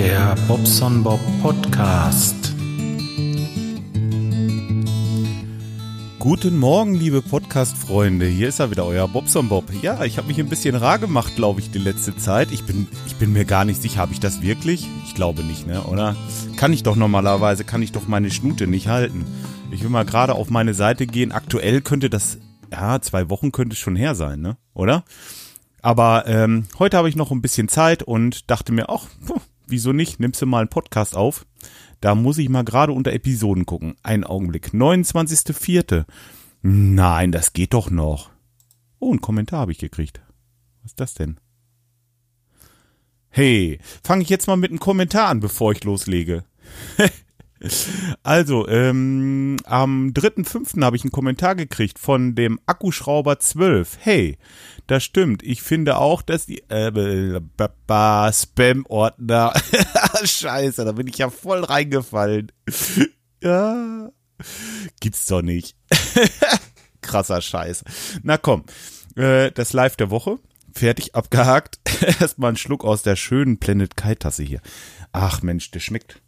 Der Bobson Bob Podcast. Guten Morgen, liebe Podcast-Freunde. Hier ist er wieder, euer Bobson Bob. Ja, ich habe mich ein bisschen rar gemacht, glaube ich, die letzte Zeit. Ich bin, ich bin mir gar nicht sicher, habe ich das wirklich? Ich glaube nicht, ne? Oder? Kann ich doch normalerweise, kann ich doch meine Schnute nicht halten. Ich will mal gerade auf meine Seite gehen. Aktuell könnte das, ja, zwei Wochen könnte es schon her sein, ne? Oder? Aber ähm, heute habe ich noch ein bisschen Zeit und dachte mir, ach, wieso nicht? Nimmst du mal einen Podcast auf? Da muss ich mal gerade unter Episoden gucken. Einen Augenblick. 29.04. Nein, das geht doch noch. Oh, einen Kommentar habe ich gekriegt. Was ist das denn? Hey, fange ich jetzt mal mit einem Kommentar an, bevor ich loslege. Also, ähm, am 3.5. habe ich einen Kommentar gekriegt von dem Akkuschrauber 12. Hey, das stimmt. Ich finde auch, dass die äh, Spam-Ordner. Scheiße, da bin ich ja voll reingefallen. ja. Gibt's doch nicht. Krasser Scheiß. Na komm, äh, das Live der Woche. Fertig abgehakt. Erstmal einen Schluck aus der schönen Planet Kai Tasse hier. Ach Mensch, der schmeckt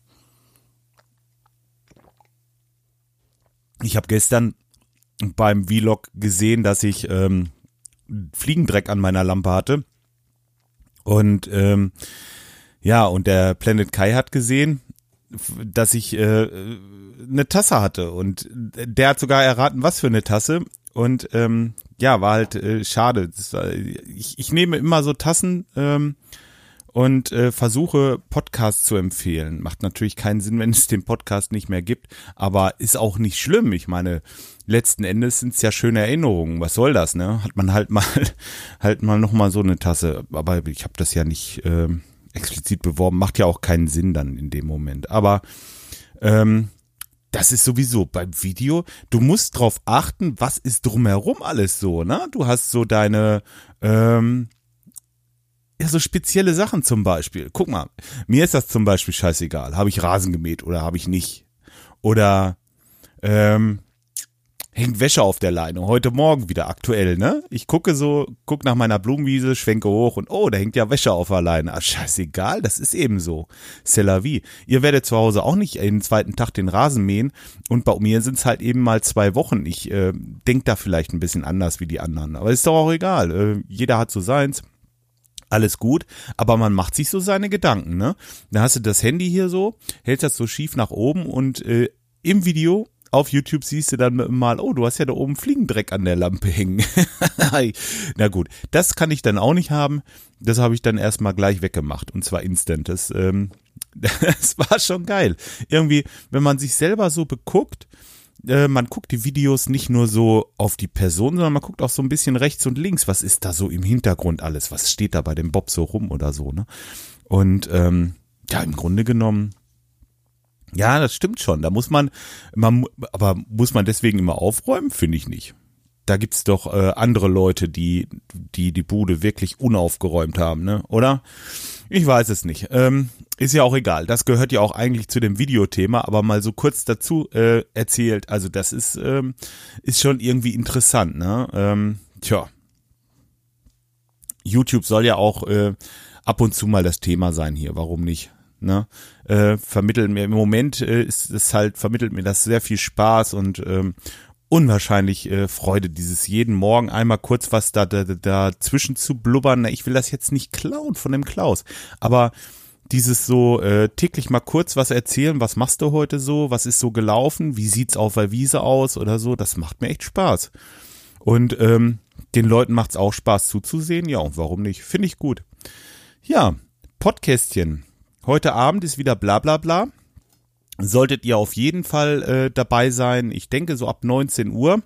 Ich habe gestern beim Vlog gesehen, dass ich ähm, Fliegendreck an meiner Lampe hatte. Und ähm, ja, und der Planet Kai hat gesehen, dass ich äh, eine Tasse hatte. Und der hat sogar erraten, was für eine Tasse. Und ähm, ja, war halt äh, schade. War, ich, ich nehme immer so Tassen, ähm, und äh, versuche Podcasts zu empfehlen. Macht natürlich keinen Sinn, wenn es den Podcast nicht mehr gibt, aber ist auch nicht schlimm. Ich meine, letzten Endes sind es ja schöne Erinnerungen. Was soll das, ne? Hat man halt mal halt mal noch mal so eine Tasse, aber ich habe das ja nicht äh, explizit beworben, macht ja auch keinen Sinn dann in dem Moment. Aber ähm, das ist sowieso beim Video, du musst drauf achten, was ist drumherum alles so, ne? Du hast so deine ähm, ja, so spezielle Sachen zum Beispiel. Guck mal, mir ist das zum Beispiel scheißegal. Habe ich Rasen gemäht oder habe ich nicht? Oder ähm, hängt Wäsche auf der Leine. Heute Morgen wieder aktuell, ne? Ich gucke so, guck nach meiner Blumenwiese, schwenke hoch und oh, da hängt ja Wäsche auf der Leine. Ah, scheißegal, das ist eben so. C'est la vie. Ihr werdet zu Hause auch nicht jeden zweiten Tag den Rasen mähen und bei mir sind es halt eben mal zwei Wochen. Ich äh, denk da vielleicht ein bisschen anders wie die anderen, aber ist doch auch egal. Äh, jeder hat so seins alles gut, aber man macht sich so seine Gedanken, ne? Da hast du das Handy hier so, hältst das so schief nach oben und äh, im Video auf YouTube siehst du dann mal, oh, du hast ja da oben Fliegendreck an der Lampe hängen. Na gut, das kann ich dann auch nicht haben. Das habe ich dann erstmal gleich weggemacht und zwar instant. Das, ähm, das war schon geil. Irgendwie, wenn man sich selber so beguckt, äh, man guckt die Videos nicht nur so auf die Person, sondern man guckt auch so ein bisschen rechts und links. Was ist da so im Hintergrund alles? Was steht da bei dem Bob so rum oder so, ne? Und ähm, ja, im Grunde genommen, ja, das stimmt schon. Da muss man, man aber muss man deswegen immer aufräumen? Finde ich nicht. Da gibt's doch äh, andere Leute, die, die die Bude wirklich unaufgeräumt haben, ne? Oder? Ich weiß es nicht. Ähm, ist ja auch egal. Das gehört ja auch eigentlich zu dem Videothema, aber mal so kurz dazu äh, erzählt. Also das ist ähm, ist schon irgendwie interessant, ne? Ähm, tja. YouTube soll ja auch äh, ab und zu mal das Thema sein hier. Warum nicht? Ne? Äh, vermitteln mir im Moment äh, ist es halt vermittelt mir das sehr viel Spaß und ähm, unwahrscheinlich äh, Freude, dieses jeden Morgen einmal kurz was da, da, dazwischen zu blubbern. Ich will das jetzt nicht klauen von dem Klaus, aber dieses so äh, täglich mal kurz was erzählen, was machst du heute so, was ist so gelaufen, wie sieht's auf der Wiese aus oder so, das macht mir echt Spaß. Und ähm, den Leuten macht's auch Spaß zuzusehen, ja, und warum nicht? Finde ich gut. Ja, Podcastchen. Heute Abend ist wieder bla bla bla solltet ihr auf jeden Fall äh, dabei sein. Ich denke so ab 19 Uhr.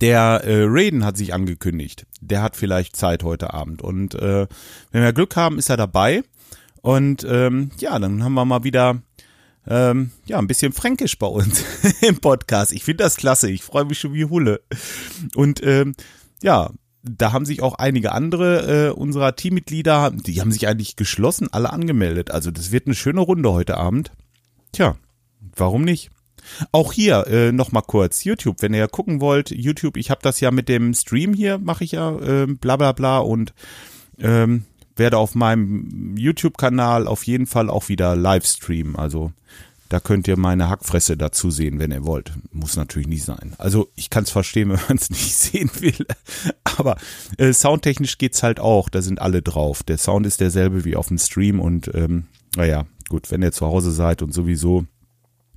Der äh, Raiden hat sich angekündigt. Der hat vielleicht Zeit heute Abend. Und äh, wenn wir Glück haben, ist er dabei. Und ähm, ja, dann haben wir mal wieder ähm, ja ein bisschen Fränkisch bei uns im Podcast. Ich finde das klasse. Ich freue mich schon wie Hulle. Und ähm, ja, da haben sich auch einige andere äh, unserer Teammitglieder, die haben sich eigentlich geschlossen, alle angemeldet. Also das wird eine schöne Runde heute Abend. Tja, warum nicht? Auch hier äh, noch mal kurz YouTube, wenn ihr gucken wollt, YouTube, ich habe das ja mit dem Stream hier, mache ich ja äh, bla bla bla und ähm, werde auf meinem YouTube-Kanal auf jeden Fall auch wieder live streamen. Also da könnt ihr meine Hackfresse dazu sehen, wenn ihr wollt. Muss natürlich nicht sein. Also ich kann es verstehen, wenn man es nicht sehen will. Aber äh, soundtechnisch geht's halt auch. Da sind alle drauf. Der Sound ist derselbe wie auf dem Stream und ähm, naja, gut, wenn ihr zu Hause seid und sowieso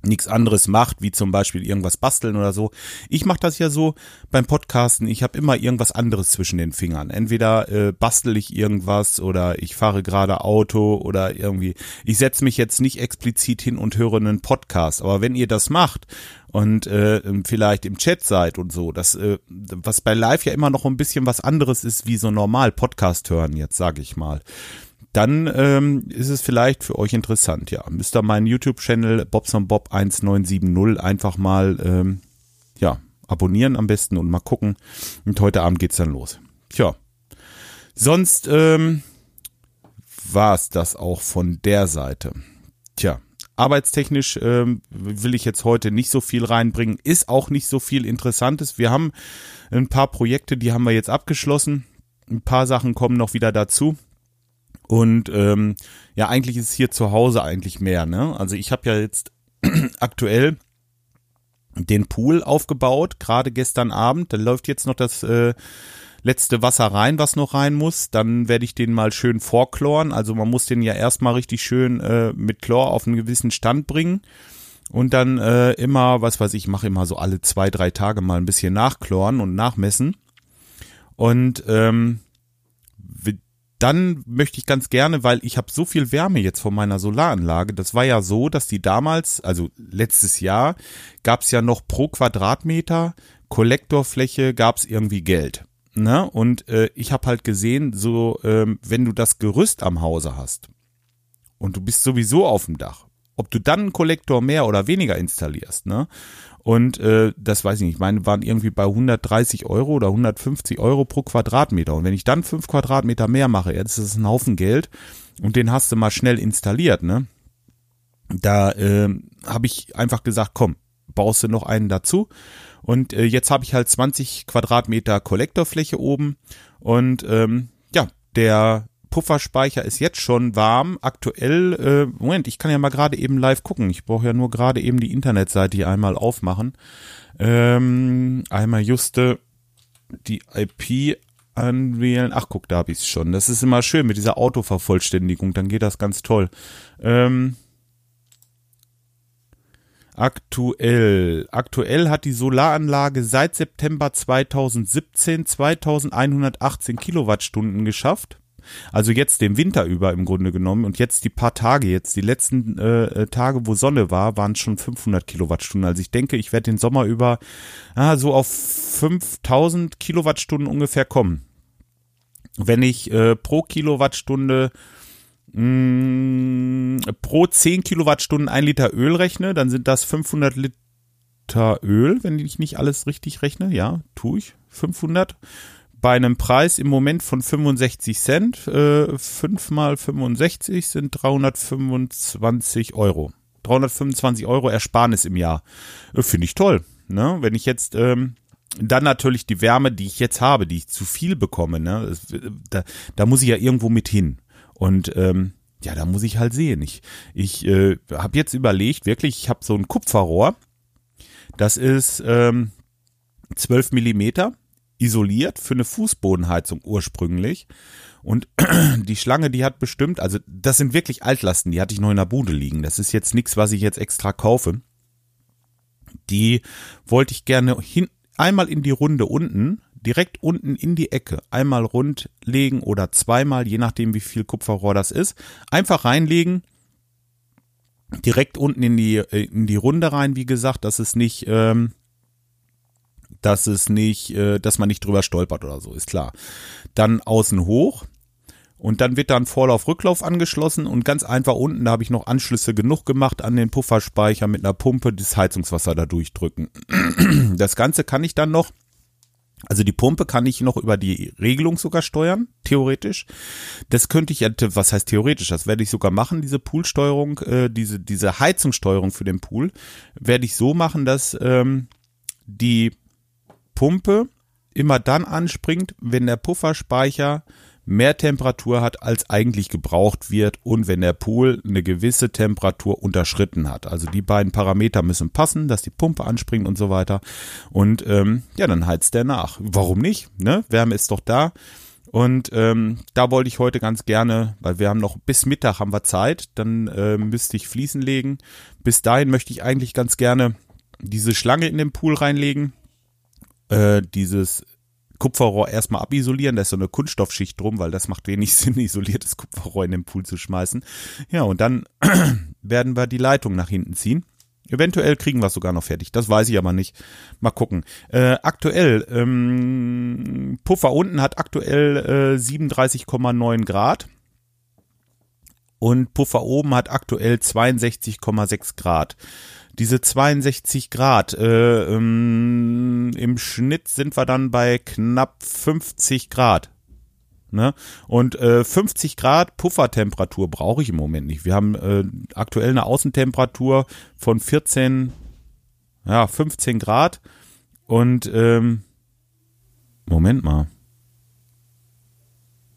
nichts anderes macht, wie zum Beispiel irgendwas basteln oder so. Ich mache das ja so beim Podcasten, ich habe immer irgendwas anderes zwischen den Fingern. Entweder äh, bastel ich irgendwas oder ich fahre gerade Auto oder irgendwie. Ich setze mich jetzt nicht explizit hin und höre einen Podcast, aber wenn ihr das macht und äh, vielleicht im Chat seid und so, das äh, was bei Live ja immer noch ein bisschen was anderes ist wie so normal Podcast hören jetzt, sage ich mal dann ähm, ist es vielleicht für euch interessant. Ja, müsst ihr meinen YouTube-Channel Bobsonbob 1970 einfach mal ähm, ja abonnieren am besten und mal gucken. Und heute Abend geht's dann los. Tja, sonst ähm, war es das auch von der Seite. Tja, arbeitstechnisch ähm, will ich jetzt heute nicht so viel reinbringen. Ist auch nicht so viel Interessantes. Wir haben ein paar Projekte, die haben wir jetzt abgeschlossen. Ein paar Sachen kommen noch wieder dazu. Und ähm, ja, eigentlich ist hier zu Hause eigentlich mehr. Ne? Also ich habe ja jetzt aktuell den Pool aufgebaut, gerade gestern Abend. Da läuft jetzt noch das äh, letzte Wasser rein, was noch rein muss. Dann werde ich den mal schön vorchloren. Also man muss den ja erstmal richtig schön äh, mit Chlor auf einen gewissen Stand bringen. Und dann äh, immer, was weiß ich, mache immer so alle zwei, drei Tage mal ein bisschen nachchloren und nachmessen. Und ähm, dann möchte ich ganz gerne, weil ich habe so viel Wärme jetzt von meiner Solaranlage. Das war ja so, dass die damals, also letztes Jahr, gab es ja noch pro Quadratmeter Kollektorfläche gab es irgendwie Geld. Ne? Und äh, ich habe halt gesehen, so ähm, wenn du das Gerüst am Hause hast und du bist sowieso auf dem Dach, ob du dann einen Kollektor mehr oder weniger installierst, ne? Und äh, das weiß ich nicht, ich meine, waren irgendwie bei 130 Euro oder 150 Euro pro Quadratmeter. Und wenn ich dann fünf Quadratmeter mehr mache, jetzt ist das ein Haufen Geld und den hast du mal schnell installiert, ne? Da äh, habe ich einfach gesagt, komm, baust du noch einen dazu. Und äh, jetzt habe ich halt 20 Quadratmeter Kollektorfläche oben und ähm, ja, der Pufferspeicher ist jetzt schon warm. Aktuell, äh, Moment, ich kann ja mal gerade eben live gucken. Ich brauche ja nur gerade eben die Internetseite hier einmal aufmachen. Ähm, einmal juste die IP anwählen. Ach, guck, da habe ich es schon. Das ist immer schön mit dieser Autovervollständigung. Dann geht das ganz toll. Ähm, Aktuell. Aktuell hat die Solaranlage seit September 2017 2118 Kilowattstunden geschafft. Also jetzt den Winter über im Grunde genommen und jetzt die paar Tage jetzt, die letzten äh, äh Tage, wo Sonne war, waren schon 500 Kilowattstunden. Also ich denke, ich werde den Sommer über ah, so auf 5000 Kilowattstunden ungefähr kommen. Wenn ich äh, pro Kilowattstunde mh, mm, pro 10 Kilowattstunden ein Liter Öl rechne, dann sind das 500 Liter Öl, wenn ich nicht alles richtig rechne. Ja, tue ich. 500 bei einem Preis im Moment von 65 Cent, äh, 5 mal 65 sind 325 Euro. 325 Euro Ersparnis im Jahr. Äh, Finde ich toll. Ne? Wenn ich jetzt ähm, dann natürlich die Wärme, die ich jetzt habe, die ich zu viel bekomme, ne? da, da muss ich ja irgendwo mit hin. Und ähm, ja, da muss ich halt sehen. Ich, ich äh, habe jetzt überlegt, wirklich, ich habe so ein Kupferrohr. Das ist ähm, 12 Millimeter isoliert für eine Fußbodenheizung ursprünglich. Und die Schlange, die hat bestimmt, also das sind wirklich Altlasten, die hatte ich noch in der Bude liegen. Das ist jetzt nichts, was ich jetzt extra kaufe. Die wollte ich gerne hin, einmal in die Runde unten, direkt unten in die Ecke, einmal rund legen oder zweimal, je nachdem wie viel Kupferrohr das ist. Einfach reinlegen, direkt unten in die, äh, in die Runde rein, wie gesagt, dass es nicht, ähm, dass es nicht, äh, dass man nicht drüber stolpert oder so, ist klar. Dann außen hoch und dann wird dann Vorlauf-Rücklauf angeschlossen und ganz einfach unten, da habe ich noch Anschlüsse genug gemacht an den Pufferspeicher mit einer Pumpe, das Heizungswasser da durchdrücken. Das Ganze kann ich dann noch also die Pumpe kann ich noch über die Regelung sogar steuern, theoretisch. Das könnte ich, was heißt theoretisch, das werde ich sogar machen, diese Poolsteuerung, äh, diese, diese Heizungssteuerung für den Pool, werde ich so machen, dass ähm, die Pumpe immer dann anspringt, wenn der Pufferspeicher mehr Temperatur hat, als eigentlich gebraucht wird und wenn der Pool eine gewisse Temperatur unterschritten hat. Also die beiden Parameter müssen passen, dass die Pumpe anspringt und so weiter. Und ähm, ja, dann heizt der nach. Warum nicht? Ne? Wärme ist doch da. Und ähm, da wollte ich heute ganz gerne, weil wir haben noch bis Mittag haben wir Zeit, dann äh, müsste ich Fliesen legen. Bis dahin möchte ich eigentlich ganz gerne diese Schlange in den Pool reinlegen, äh, dieses Kupferrohr erstmal abisolieren, da ist so eine Kunststoffschicht drum, weil das macht wenig Sinn, isoliertes Kupferrohr in den Pool zu schmeißen. Ja, und dann werden wir die Leitung nach hinten ziehen. Eventuell kriegen wir es sogar noch fertig, das weiß ich aber nicht. Mal gucken. Äh, aktuell, ähm, Puffer unten hat aktuell äh, 37,9 Grad und Puffer oben hat aktuell 62,6 Grad. Diese 62 Grad, äh, ähm, im Schnitt sind wir dann bei knapp 50 Grad. Ne? Und äh, 50 Grad Puffertemperatur brauche ich im Moment nicht. Wir haben äh, aktuell eine Außentemperatur von 14, ja, 15 Grad. Und ähm, Moment mal.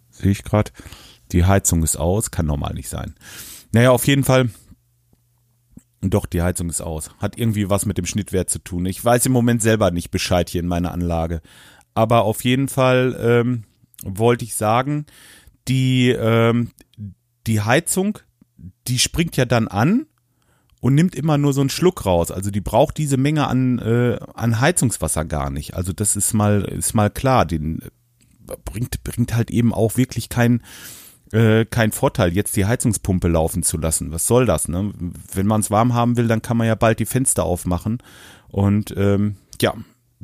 Sehe ich gerade. Die Heizung ist aus, kann normal nicht sein. Naja, auf jeden Fall. Doch, die Heizung ist aus. Hat irgendwie was mit dem Schnittwert zu tun. Ich weiß im Moment selber nicht Bescheid hier in meiner Anlage. Aber auf jeden Fall ähm, wollte ich sagen, die, ähm, die Heizung, die springt ja dann an und nimmt immer nur so einen Schluck raus. Also die braucht diese Menge an, äh, an Heizungswasser gar nicht. Also das ist mal, ist mal klar. Den äh, bringt, bringt halt eben auch wirklich kein, äh, kein Vorteil, jetzt die Heizungspumpe laufen zu lassen. Was soll das? Ne? Wenn man es warm haben will, dann kann man ja bald die Fenster aufmachen. Und ähm, ja,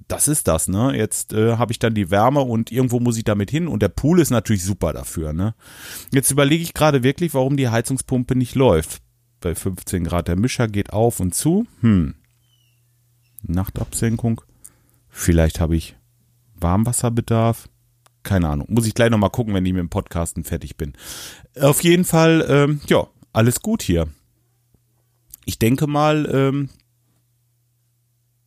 das ist das, ne? Jetzt äh, habe ich dann die Wärme und irgendwo muss ich damit hin und der Pool ist natürlich super dafür, ne? Jetzt überlege ich gerade wirklich, warum die Heizungspumpe nicht läuft. Bei 15 Grad der Mischer geht auf und zu. Hm. Nachtabsenkung. Vielleicht habe ich Warmwasserbedarf. Keine Ahnung. Muss ich gleich nochmal gucken, wenn ich mit dem Podcasten fertig bin. Auf jeden Fall, ähm, ja, alles gut hier. Ich denke mal, ähm,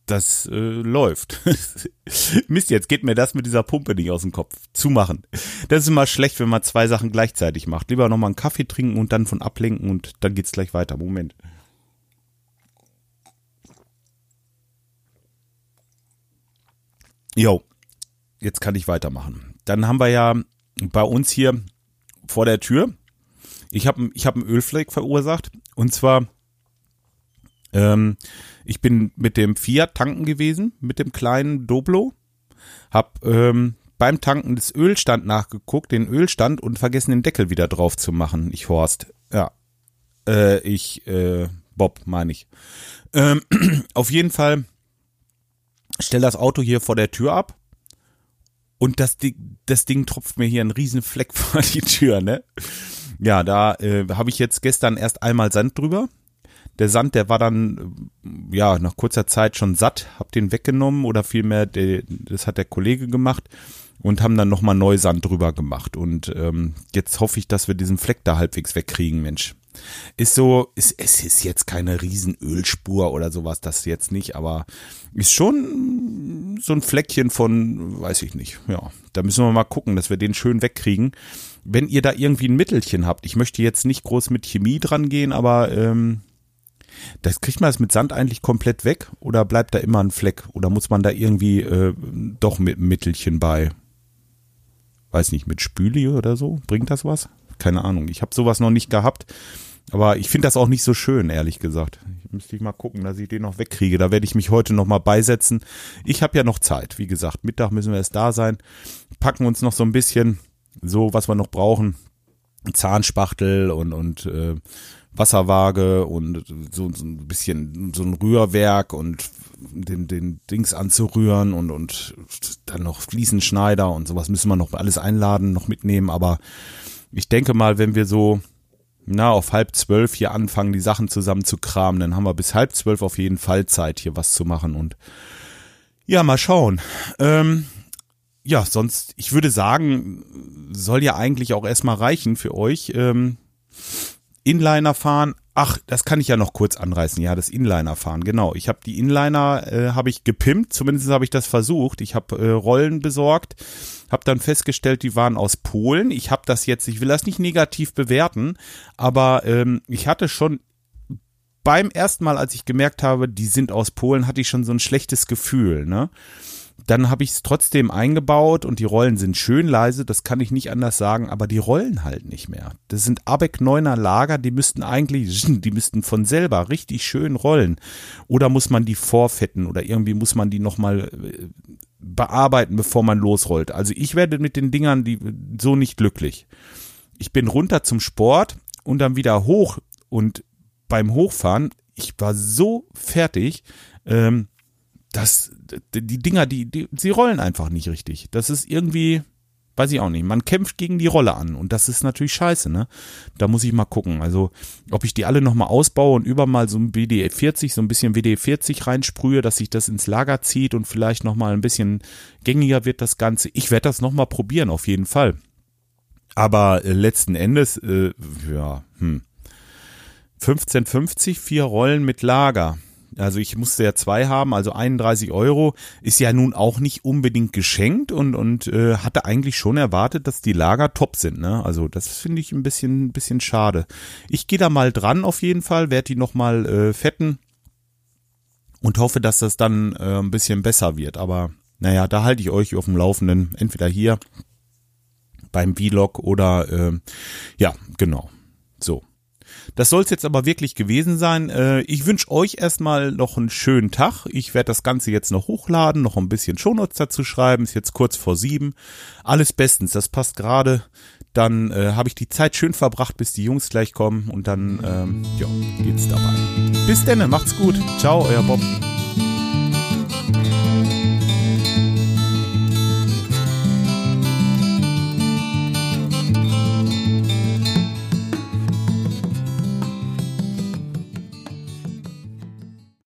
das äh, läuft. Mist, jetzt geht mir das mit dieser Pumpe nicht aus dem Kopf. Zumachen. Das ist immer schlecht, wenn man zwei Sachen gleichzeitig macht. Lieber nochmal einen Kaffee trinken und dann von ablenken und dann geht's gleich weiter. Moment. Jo, jetzt kann ich weitermachen. Dann haben wir ja bei uns hier vor der Tür, ich habe ich hab einen Ölfleck verursacht und zwar ähm, ich bin mit dem Fiat tanken gewesen, mit dem kleinen Doblo. Hab ähm, beim Tanken des Ölstand nachgeguckt, den Ölstand und vergessen den Deckel wieder drauf zu machen. Ich Horst. Ja. Äh, ich, äh, Bob, meine ich. Ähm, auf jeden Fall stell das Auto hier vor der Tür ab. Und das Ding, das Ding tropft mir hier einen riesen Fleck vor die Tür, ne? Ja, da äh, habe ich jetzt gestern erst einmal Sand drüber der Sand, der war dann ja nach kurzer Zeit schon satt, hab den weggenommen oder vielmehr, der, das hat der Kollege gemacht und haben dann nochmal neu Sand drüber gemacht. Und ähm, jetzt hoffe ich, dass wir diesen Fleck da halbwegs wegkriegen, Mensch. Ist so, ist, es ist jetzt keine Riesenölspur oder sowas, das jetzt nicht, aber ist schon so ein Fleckchen von, weiß ich nicht, ja. Da müssen wir mal gucken, dass wir den schön wegkriegen. Wenn ihr da irgendwie ein Mittelchen habt, ich möchte jetzt nicht groß mit Chemie dran gehen, aber ähm, das kriegt man das mit Sand eigentlich komplett weg oder bleibt da immer ein Fleck? Oder muss man da irgendwie äh, doch mit Mittelchen bei? Weiß nicht, mit Spüli oder so? Bringt das was? Keine Ahnung. Ich habe sowas noch nicht gehabt. Aber ich finde das auch nicht so schön, ehrlich gesagt. Ich müsste ich mal gucken, dass ich den noch wegkriege. Da werde ich mich heute noch mal beisetzen. Ich habe ja noch Zeit. Wie gesagt, Mittag müssen wir erst da sein. Packen uns noch so ein bisschen so, was wir noch brauchen. Zahnspachtel und, und äh, Wasserwaage und so, so ein bisschen so ein Rührwerk und den, den Dings anzurühren und, und dann noch Fliesenschneider und sowas müssen wir noch alles einladen, noch mitnehmen. Aber ich denke mal, wenn wir so na, auf halb zwölf hier anfangen, die Sachen zusammen zu kramen, dann haben wir bis halb zwölf auf jeden Fall Zeit, hier was zu machen und ja, mal schauen. Ähm, ja, sonst, ich würde sagen, soll ja eigentlich auch erstmal reichen für euch. Ähm, Inliner fahren. Ach, das kann ich ja noch kurz anreißen. Ja, das Inliner fahren. Genau. Ich habe die Inliner äh, habe ich gepimpt. Zumindest habe ich das versucht. Ich habe äh, Rollen besorgt, habe dann festgestellt, die waren aus Polen. Ich habe das jetzt. Ich will das nicht negativ bewerten, aber ähm, ich hatte schon beim ersten Mal, als ich gemerkt habe, die sind aus Polen, hatte ich schon so ein schlechtes Gefühl. Ne? Dann habe ich es trotzdem eingebaut und die Rollen sind schön leise, das kann ich nicht anders sagen, aber die rollen halt nicht mehr. Das sind Abeck 9er Lager, die müssten eigentlich, die müssten von selber richtig schön rollen. Oder muss man die vorfetten oder irgendwie muss man die nochmal äh, bearbeiten, bevor man losrollt. Also ich werde mit den Dingern die, so nicht glücklich. Ich bin runter zum Sport und dann wieder hoch und beim Hochfahren, ich war so fertig, ähm, dass die Dinger, die, die, sie rollen einfach nicht richtig. Das ist irgendwie, weiß ich auch nicht. Man kämpft gegen die Rolle an und das ist natürlich scheiße, ne? Da muss ich mal gucken. Also, ob ich die alle nochmal ausbaue und über mal so ein WD40, so ein bisschen WD40 reinsprühe, dass sich das ins Lager zieht und vielleicht nochmal ein bisschen gängiger wird das Ganze. Ich werde das nochmal probieren, auf jeden Fall. Aber äh, letzten Endes, äh, ja, hm. 15,50, vier Rollen mit Lager. Also ich musste ja zwei haben, also 31 Euro ist ja nun auch nicht unbedingt geschenkt und und äh, hatte eigentlich schon erwartet, dass die Lager top sind. Ne? Also das finde ich ein bisschen bisschen schade. Ich gehe da mal dran auf jeden Fall, werde die noch mal äh, fetten und hoffe, dass das dann äh, ein bisschen besser wird. Aber naja, da halte ich euch auf dem Laufenden, entweder hier beim Vlog oder äh, ja genau. So. Das soll es jetzt aber wirklich gewesen sein. Äh, ich wünsche euch erstmal noch einen schönen Tag. Ich werde das Ganze jetzt noch hochladen, noch ein bisschen Shownotes dazu schreiben. Ist jetzt kurz vor sieben. Alles bestens, das passt gerade. Dann äh, habe ich die Zeit schön verbracht, bis die Jungs gleich kommen und dann ähm, ja, geht's dabei. Bis denn, macht's gut. Ciao, euer Bob.